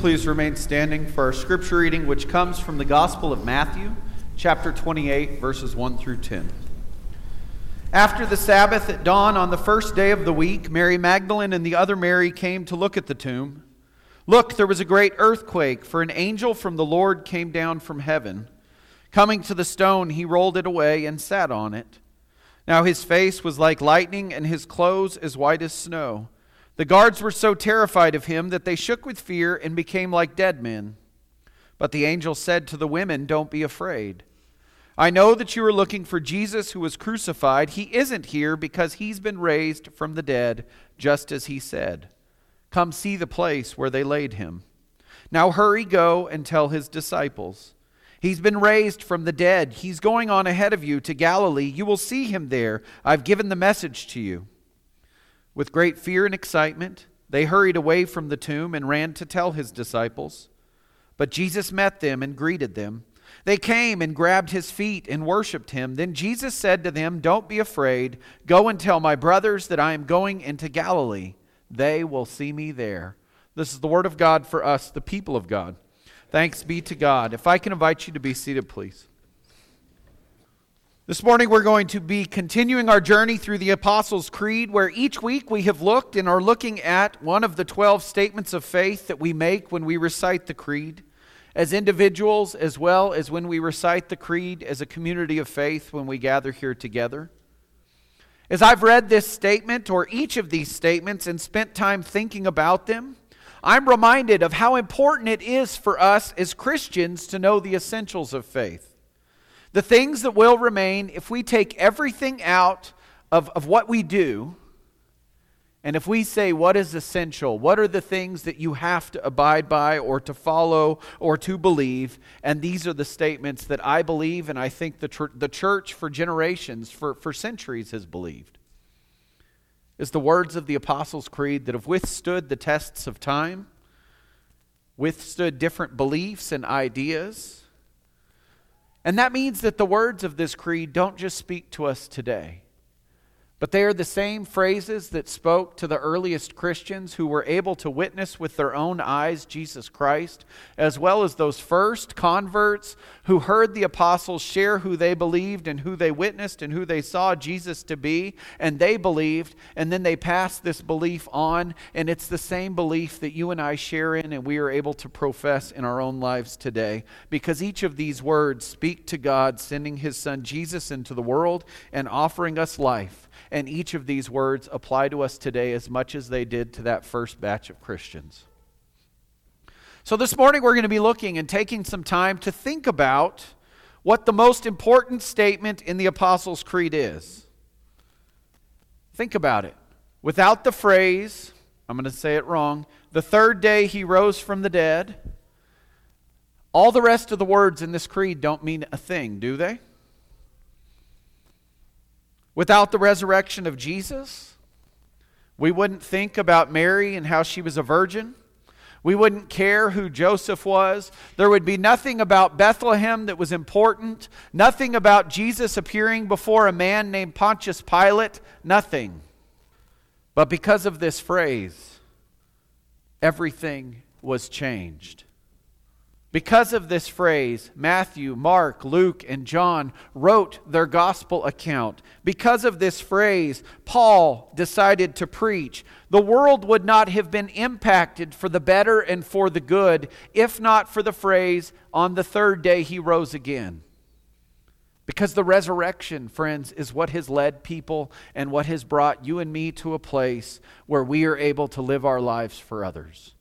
Please remain standing for our scripture reading, which comes from the Gospel of Matthew, chapter 28, verses 1 through 10. After the Sabbath at dawn on the first day of the week, Mary Magdalene and the other Mary came to look at the tomb. Look, there was a great earthquake, for an angel from the Lord came down from heaven. Coming to the stone, he rolled it away and sat on it. Now his face was like lightning, and his clothes as white as snow. The guards were so terrified of him that they shook with fear and became like dead men. But the angel said to the women, Don't be afraid. I know that you are looking for Jesus who was crucified. He isn't here because he's been raised from the dead, just as he said. Come see the place where they laid him. Now hurry, go and tell his disciples. He's been raised from the dead. He's going on ahead of you to Galilee. You will see him there. I've given the message to you. With great fear and excitement, they hurried away from the tomb and ran to tell his disciples. But Jesus met them and greeted them. They came and grabbed his feet and worshiped him. Then Jesus said to them, Don't be afraid. Go and tell my brothers that I am going into Galilee. They will see me there. This is the word of God for us, the people of God. Thanks be to God. If I can invite you to be seated, please. This morning, we're going to be continuing our journey through the Apostles' Creed, where each week we have looked and are looking at one of the 12 statements of faith that we make when we recite the Creed, as individuals, as well as when we recite the Creed as a community of faith when we gather here together. As I've read this statement, or each of these statements, and spent time thinking about them, I'm reminded of how important it is for us as Christians to know the essentials of faith. The things that will remain, if we take everything out of, of what we do, and if we say what is essential, what are the things that you have to abide by or to follow or to believe, and these are the statements that I believe and I think the, tr- the church for generations, for, for centuries, has believed. Is the words of the Apostles' Creed that have withstood the tests of time, withstood different beliefs and ideas and that means that the words of this creed don't just speak to us today. But they are the same phrases that spoke to the earliest Christians who were able to witness with their own eyes Jesus Christ, as well as those first converts who heard the apostles share who they believed and who they witnessed and who they saw Jesus to be, and they believed, and then they passed this belief on, and it's the same belief that you and I share in and we are able to profess in our own lives today, because each of these words speak to God sending his son Jesus into the world and offering us life and each of these words apply to us today as much as they did to that first batch of Christians. So, this morning we're going to be looking and taking some time to think about what the most important statement in the Apostles' Creed is. Think about it. Without the phrase, I'm going to say it wrong, the third day he rose from the dead, all the rest of the words in this creed don't mean a thing, do they? Without the resurrection of Jesus, we wouldn't think about Mary and how she was a virgin. We wouldn't care who Joseph was. There would be nothing about Bethlehem that was important, nothing about Jesus appearing before a man named Pontius Pilate, nothing. But because of this phrase, everything was changed. Because of this phrase, Matthew, Mark, Luke, and John wrote their gospel account. Because of this phrase, Paul decided to preach. The world would not have been impacted for the better and for the good if not for the phrase, on the third day he rose again. Because the resurrection, friends, is what has led people and what has brought you and me to a place where we are able to live our lives for others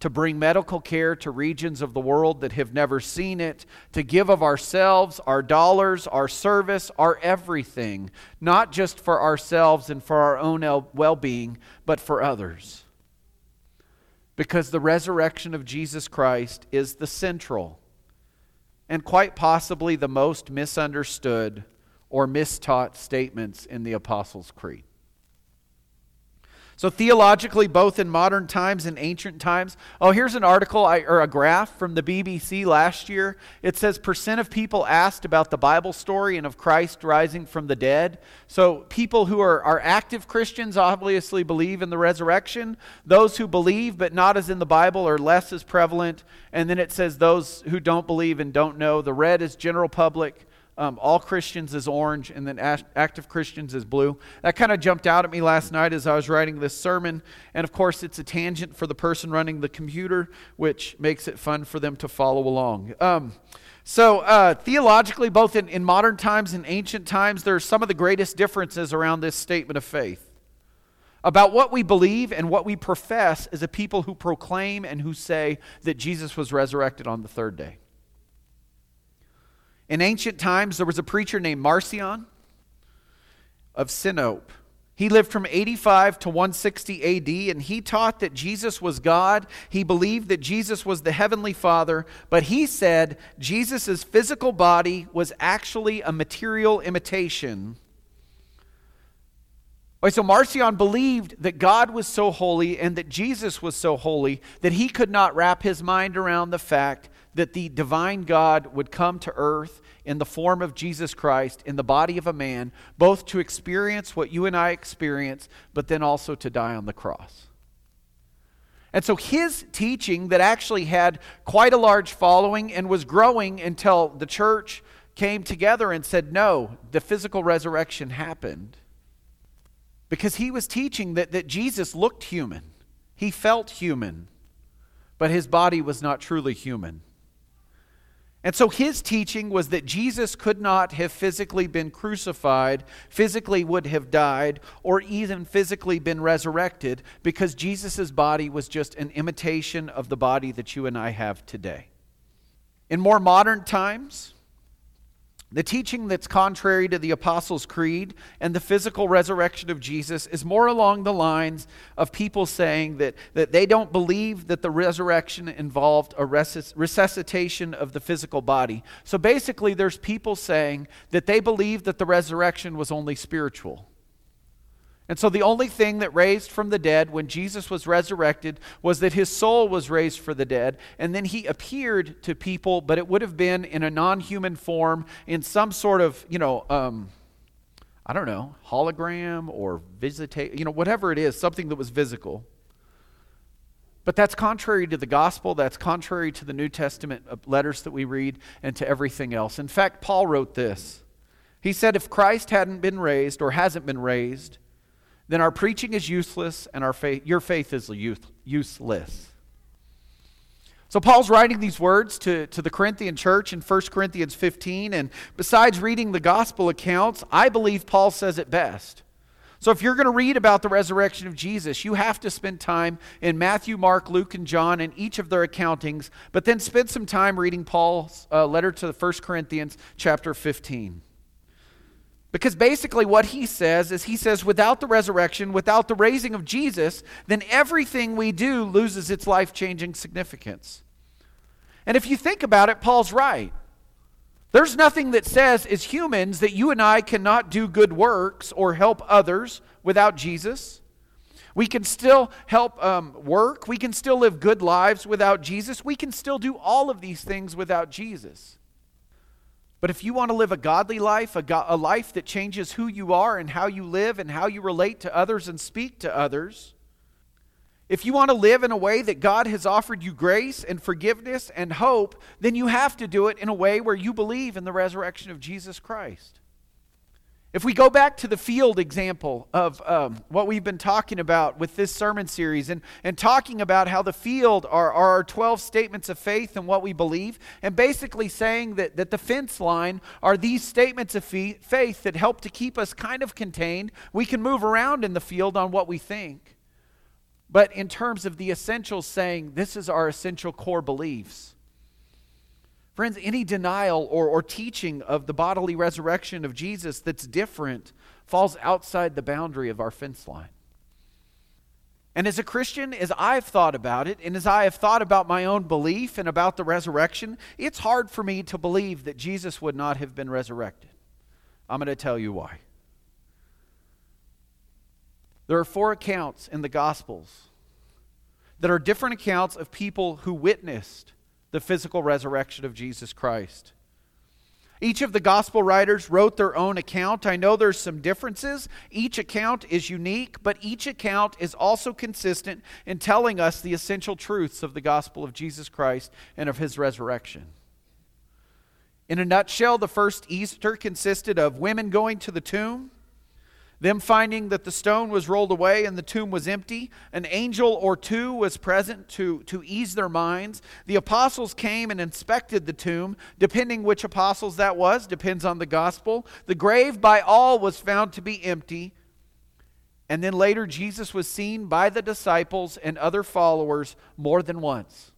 to bring medical care to regions of the world that have never seen it, to give of ourselves, our dollars, our service, our everything, not just for ourselves and for our own well being, but for others. Because the resurrection of Jesus Christ is the central and quite possibly the most misunderstood or mistaught statements in the Apostles' Creed. So, theologically, both in modern times and ancient times. Oh, here's an article I, or a graph from the BBC last year. It says percent of people asked about the Bible story and of Christ rising from the dead. So, people who are, are active Christians obviously believe in the resurrection. Those who believe but not as in the Bible are less as prevalent. And then it says those who don't believe and don't know. The red is general public um, all Christians is orange, and then active Christians is blue. That kind of jumped out at me last night as I was writing this sermon. And of course, it's a tangent for the person running the computer, which makes it fun for them to follow along. Um, so, uh, theologically, both in, in modern times and ancient times, there are some of the greatest differences around this statement of faith about what we believe and what we profess as a people who proclaim and who say that Jesus was resurrected on the third day. In ancient times, there was a preacher named Marcion of Sinope. He lived from 85 to 160 AD, and he taught that Jesus was God. He believed that Jesus was the Heavenly Father, but he said Jesus' physical body was actually a material imitation. So Marcion believed that God was so holy and that Jesus was so holy that he could not wrap his mind around the fact that the divine God would come to earth in the form of Jesus Christ, in the body of a man, both to experience what you and I experience, but then also to die on the cross. And so his teaching, that actually had quite a large following and was growing until the church came together and said, no, the physical resurrection happened. Because he was teaching that, that Jesus looked human, he felt human, but his body was not truly human. And so his teaching was that Jesus could not have physically been crucified, physically would have died, or even physically been resurrected because Jesus' body was just an imitation of the body that you and I have today. In more modern times, the teaching that's contrary to the Apostles' Creed and the physical resurrection of Jesus is more along the lines of people saying that, that they don't believe that the resurrection involved a resuscitation of the physical body. So basically, there's people saying that they believe that the resurrection was only spiritual. And so the only thing that raised from the dead when Jesus was resurrected was that his soul was raised for the dead. And then he appeared to people, but it would have been in a non human form, in some sort of, you know, um, I don't know, hologram or visitation, you know, whatever it is, something that was physical. But that's contrary to the gospel. That's contrary to the New Testament uh, letters that we read and to everything else. In fact, Paul wrote this. He said, If Christ hadn't been raised or hasn't been raised, then our preaching is useless and our faith, your faith is useless. So, Paul's writing these words to, to the Corinthian church in 1 Corinthians 15. And besides reading the gospel accounts, I believe Paul says it best. So, if you're going to read about the resurrection of Jesus, you have to spend time in Matthew, Mark, Luke, and John and each of their accountings, but then spend some time reading Paul's uh, letter to the 1 Corinthians, chapter 15. Because basically, what he says is he says, without the resurrection, without the raising of Jesus, then everything we do loses its life changing significance. And if you think about it, Paul's right. There's nothing that says, as humans, that you and I cannot do good works or help others without Jesus. We can still help um, work. We can still live good lives without Jesus. We can still do all of these things without Jesus. But if you want to live a godly life, a, go- a life that changes who you are and how you live and how you relate to others and speak to others, if you want to live in a way that God has offered you grace and forgiveness and hope, then you have to do it in a way where you believe in the resurrection of Jesus Christ. If we go back to the field example of um, what we've been talking about with this sermon series and, and talking about how the field are, are our 12 statements of faith and what we believe, and basically saying that, that the fence line are these statements of faith that help to keep us kind of contained, we can move around in the field on what we think. But in terms of the essentials, saying this is our essential core beliefs. Friends, any denial or, or teaching of the bodily resurrection of Jesus that's different falls outside the boundary of our fence line. And as a Christian, as I've thought about it, and as I have thought about my own belief and about the resurrection, it's hard for me to believe that Jesus would not have been resurrected. I'm going to tell you why. There are four accounts in the Gospels that are different accounts of people who witnessed the physical resurrection of Jesus Christ. Each of the gospel writers wrote their own account. I know there's some differences. Each account is unique, but each account is also consistent in telling us the essential truths of the gospel of Jesus Christ and of his resurrection. In a nutshell, the first Easter consisted of women going to the tomb them finding that the stone was rolled away and the tomb was empty, an angel or two was present to, to ease their minds. The apostles came and inspected the tomb. Depending which apostles that was, depends on the gospel. The grave by all was found to be empty. And then later, Jesus was seen by the disciples and other followers more than once.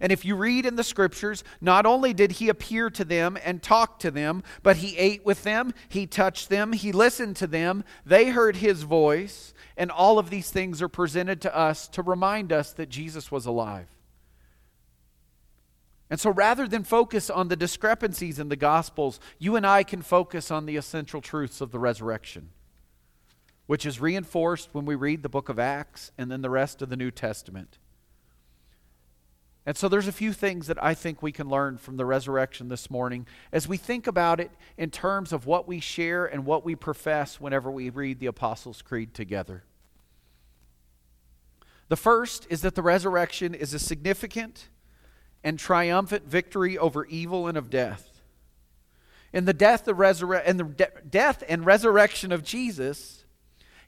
And if you read in the scriptures, not only did he appear to them and talk to them, but he ate with them, he touched them, he listened to them, they heard his voice, and all of these things are presented to us to remind us that Jesus was alive. And so rather than focus on the discrepancies in the Gospels, you and I can focus on the essential truths of the resurrection, which is reinforced when we read the book of Acts and then the rest of the New Testament. And so there's a few things that I think we can learn from the resurrection this morning as we think about it in terms of what we share and what we profess whenever we read the Apostles' Creed together. The first is that the resurrection is a significant and triumphant victory over evil and of death. In the death, the the de- death and resurrection of Jesus,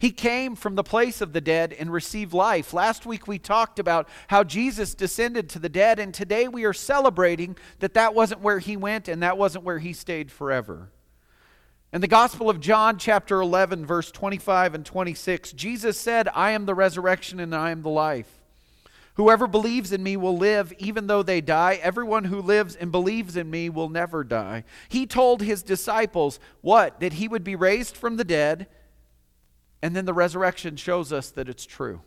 he came from the place of the dead and received life. Last week we talked about how Jesus descended to the dead, and today we are celebrating that that wasn't where he went and that wasn't where he stayed forever. In the Gospel of John, chapter 11, verse 25 and 26, Jesus said, I am the resurrection and I am the life. Whoever believes in me will live even though they die. Everyone who lives and believes in me will never die. He told his disciples what? That he would be raised from the dead and then the resurrection shows us that it's true.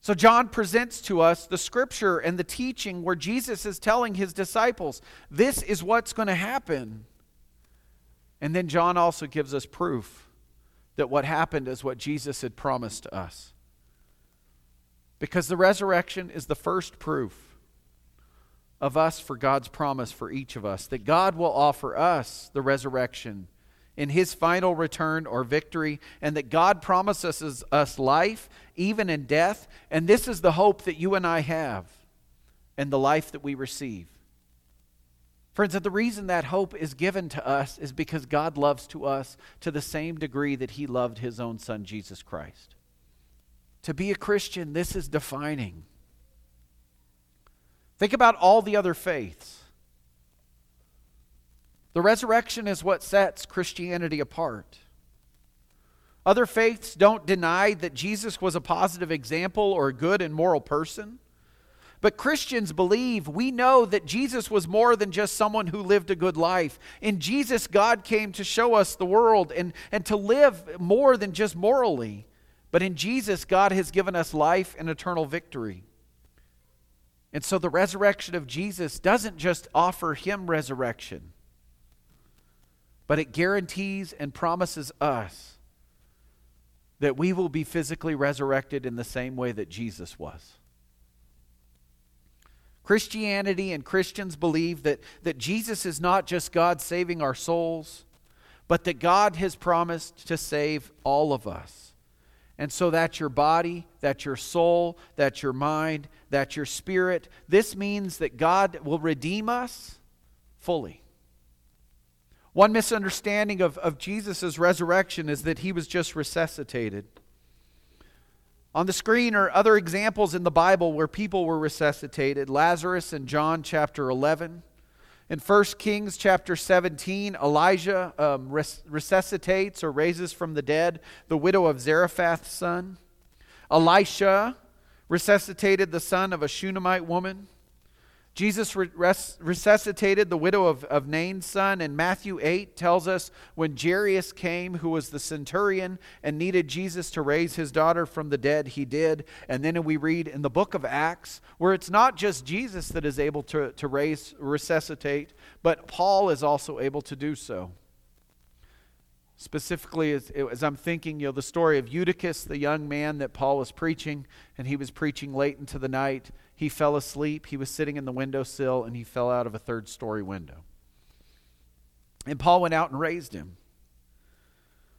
So, John presents to us the scripture and the teaching where Jesus is telling his disciples, this is what's going to happen. And then John also gives us proof that what happened is what Jesus had promised to us. Because the resurrection is the first proof of us for God's promise for each of us, that God will offer us the resurrection in his final return or victory, and that God promises us life even in death. And this is the hope that you and I have and the life that we receive. Friends, the reason that hope is given to us is because God loves to us to the same degree that he loved his own son, Jesus Christ. To be a Christian, this is defining. Think about all the other faiths. The resurrection is what sets Christianity apart. Other faiths don't deny that Jesus was a positive example or a good and moral person. But Christians believe, we know that Jesus was more than just someone who lived a good life. In Jesus, God came to show us the world and, and to live more than just morally. But in Jesus, God has given us life and eternal victory. And so the resurrection of Jesus doesn't just offer him resurrection, but it guarantees and promises us that we will be physically resurrected in the same way that Jesus was. Christianity and Christians believe that, that Jesus is not just God saving our souls, but that God has promised to save all of us. And so that's your body, that's your soul, that's your mind, that's your spirit. This means that God will redeem us fully. One misunderstanding of, of Jesus' resurrection is that he was just resuscitated. On the screen are other examples in the Bible where people were resuscitated Lazarus in John chapter 11. In 1 Kings chapter 17, Elijah um, res- resuscitates or raises from the dead the widow of Zarephath's son. Elisha resuscitated the son of a Shunammite woman. Jesus res- resuscitated the widow of, of Nain's son, and Matthew 8 tells us when Jairus came, who was the centurion, and needed Jesus to raise his daughter from the dead, he did. And then we read in the book of Acts, where it's not just Jesus that is able to, to raise, resuscitate, but Paul is also able to do so. Specifically, as, as, I'm thinking, you know, the story of Eutychus, the young man that Paul was preaching, and he was preaching late into the night. He fell asleep. He was sitting in the windowsill, and he fell out of a third story window. And Paul went out and raised him.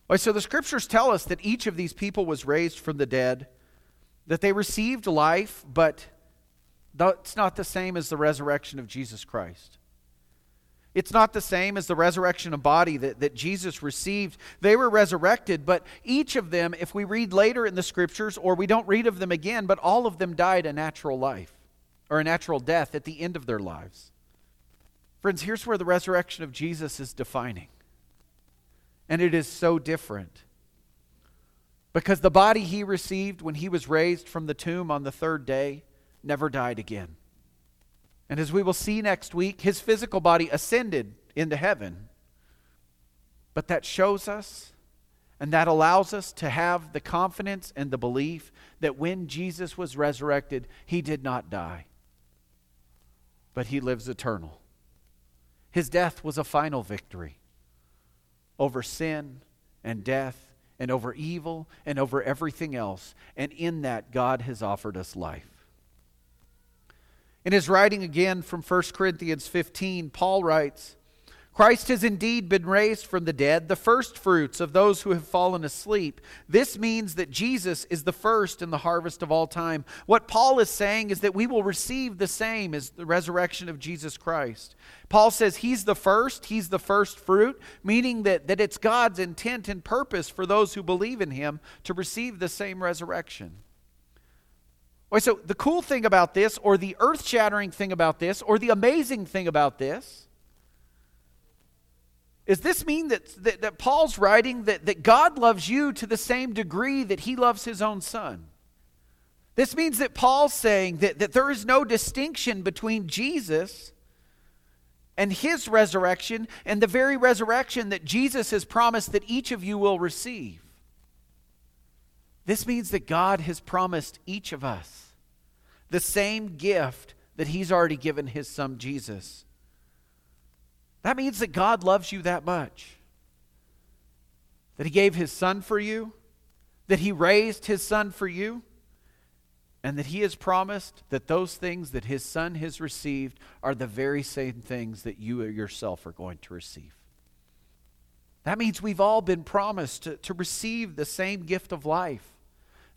Right, so the scriptures tell us that each of these people was raised from the dead, that they received life, but that's not the same as the resurrection of Jesus Christ. It's not the same as the resurrection of body that, that Jesus received. They were resurrected, but each of them, if we read later in the scriptures, or we don't read of them again, but all of them died a natural life or a natural death at the end of their lives. Friends, here's where the resurrection of Jesus is defining. And it is so different. Because the body he received when he was raised from the tomb on the third day never died again. And as we will see next week, his physical body ascended into heaven. But that shows us and that allows us to have the confidence and the belief that when Jesus was resurrected, he did not die, but he lives eternal. His death was a final victory over sin and death and over evil and over everything else. And in that, God has offered us life. In his writing again from 1 Corinthians 15, Paul writes, Christ has indeed been raised from the dead, the first fruits of those who have fallen asleep. This means that Jesus is the first in the harvest of all time. What Paul is saying is that we will receive the same as the resurrection of Jesus Christ. Paul says he's the first, he's the first fruit, meaning that, that it's God's intent and purpose for those who believe in him to receive the same resurrection. Okay, so the cool thing about this, or the earth shattering thing about this, or the amazing thing about this, is this mean that, that, that, Paul's writing that, that God loves you to the same degree that he loves his own son? This means that Paul's saying that, that there is no distinction between Jesus and his resurrection and the very resurrection that Jesus has promised that each of you will receive. This means that God has promised each of us the same gift that He's already given His Son Jesus. That means that God loves you that much. That He gave His Son for you, that He raised His Son for you, and that He has promised that those things that His Son has received are the very same things that you yourself are going to receive. That means we've all been promised to, to receive the same gift of life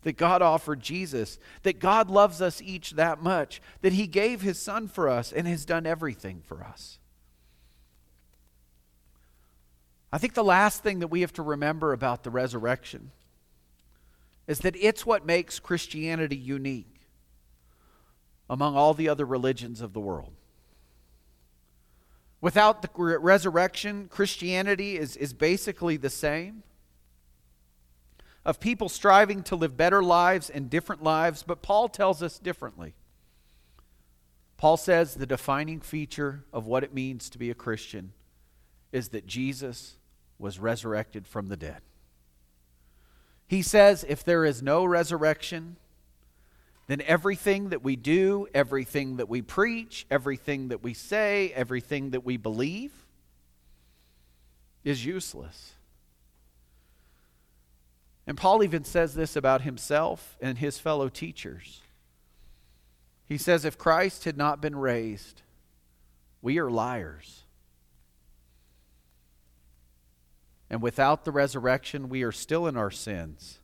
that God offered Jesus, that God loves us each that much, that He gave His Son for us and has done everything for us. I think the last thing that we have to remember about the resurrection is that it's what makes Christianity unique among all the other religions of the world. Without the resurrection, Christianity is, is basically the same of people striving to live better lives and different lives, but Paul tells us differently. Paul says the defining feature of what it means to be a Christian is that Jesus was resurrected from the dead. He says if there is no resurrection, then everything that we do, everything that we preach, everything that we say, everything that we believe is useless. And Paul even says this about himself and his fellow teachers. He says, If Christ had not been raised, we are liars. And without the resurrection, we are still in our sins.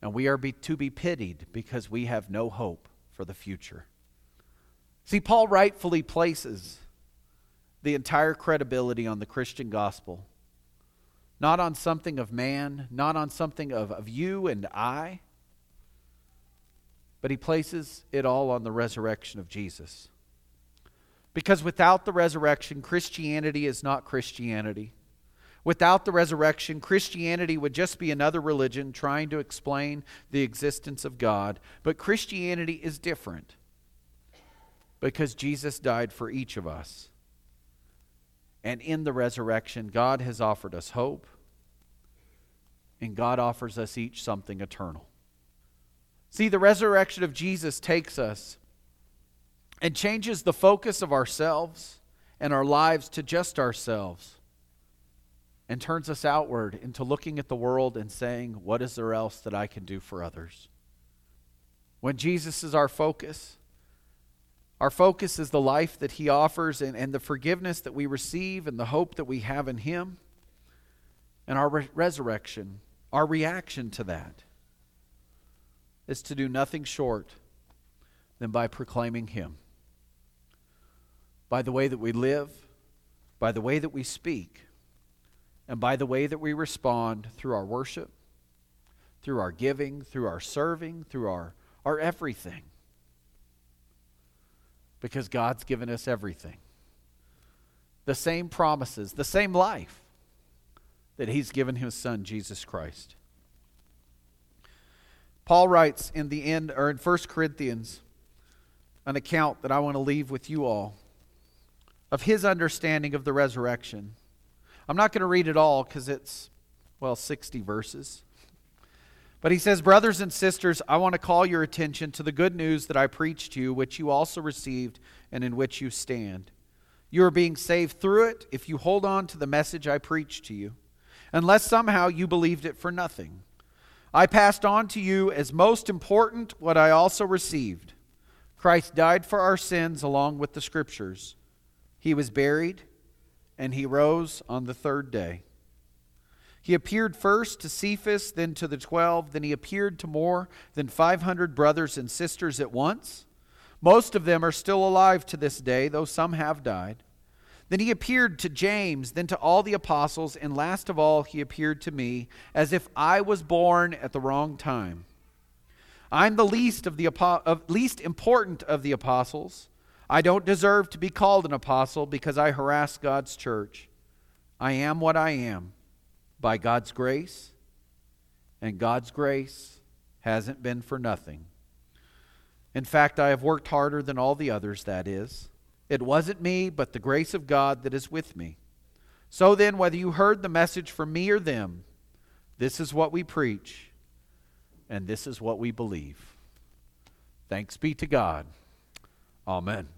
And we are be, to be pitied because we have no hope for the future. See, Paul rightfully places the entire credibility on the Christian gospel not on something of man, not on something of, of you and I, but he places it all on the resurrection of Jesus. Because without the resurrection, Christianity is not Christianity. Without the resurrection, Christianity would just be another religion trying to explain the existence of God. But Christianity is different because Jesus died for each of us. And in the resurrection, God has offered us hope, and God offers us each something eternal. See, the resurrection of Jesus takes us and changes the focus of ourselves and our lives to just ourselves and turns us outward into looking at the world and saying, What is there else that I can do for others? When Jesus is our focus, our focus is the life that He offers and, and the forgiveness that we receive and the hope that we have in Him and our re- resurrection, our reaction to that is to do nothing short than by proclaiming Him. By the way that we live, by the way that we speak, and by the way that we respond through our worship, through our giving, through our serving, through our, our everything. Because God's given us everything. The same promises, the same life that He's given His Son, Jesus Christ. Paul writes in the end, or in 1 Corinthians, an account that I want to leave with you all of his understanding of the resurrection. I'm not going to read it all because it's, well, 60 verses. But he says, Brothers and sisters, I want to call your attention to the good news that I preached to you, which you also received and in which you stand. You are being saved through it if you hold on to the message I preached to you, unless somehow you believed it for nothing. I passed on to you as most important what I also received. Christ died for our sins along with the Scriptures. He was buried, and he rose on the third day. He appeared first to Cephas, then to the twelve, then he appeared to more than 500 brothers and sisters at once. Most of them are still alive to this day, though some have died. Then he appeared to James, then to all the apostles, and last of all, he appeared to me, as if I was born at the wrong time. I'm the least of the of, least important of the apostles. I don't deserve to be called an apostle because I harass God's church. I am what I am by God's grace, and God's grace hasn't been for nothing. In fact, I have worked harder than all the others, that is. It wasn't me, but the grace of God that is with me. So then, whether you heard the message from me or them, this is what we preach, and this is what we believe. Thanks be to God. Amen.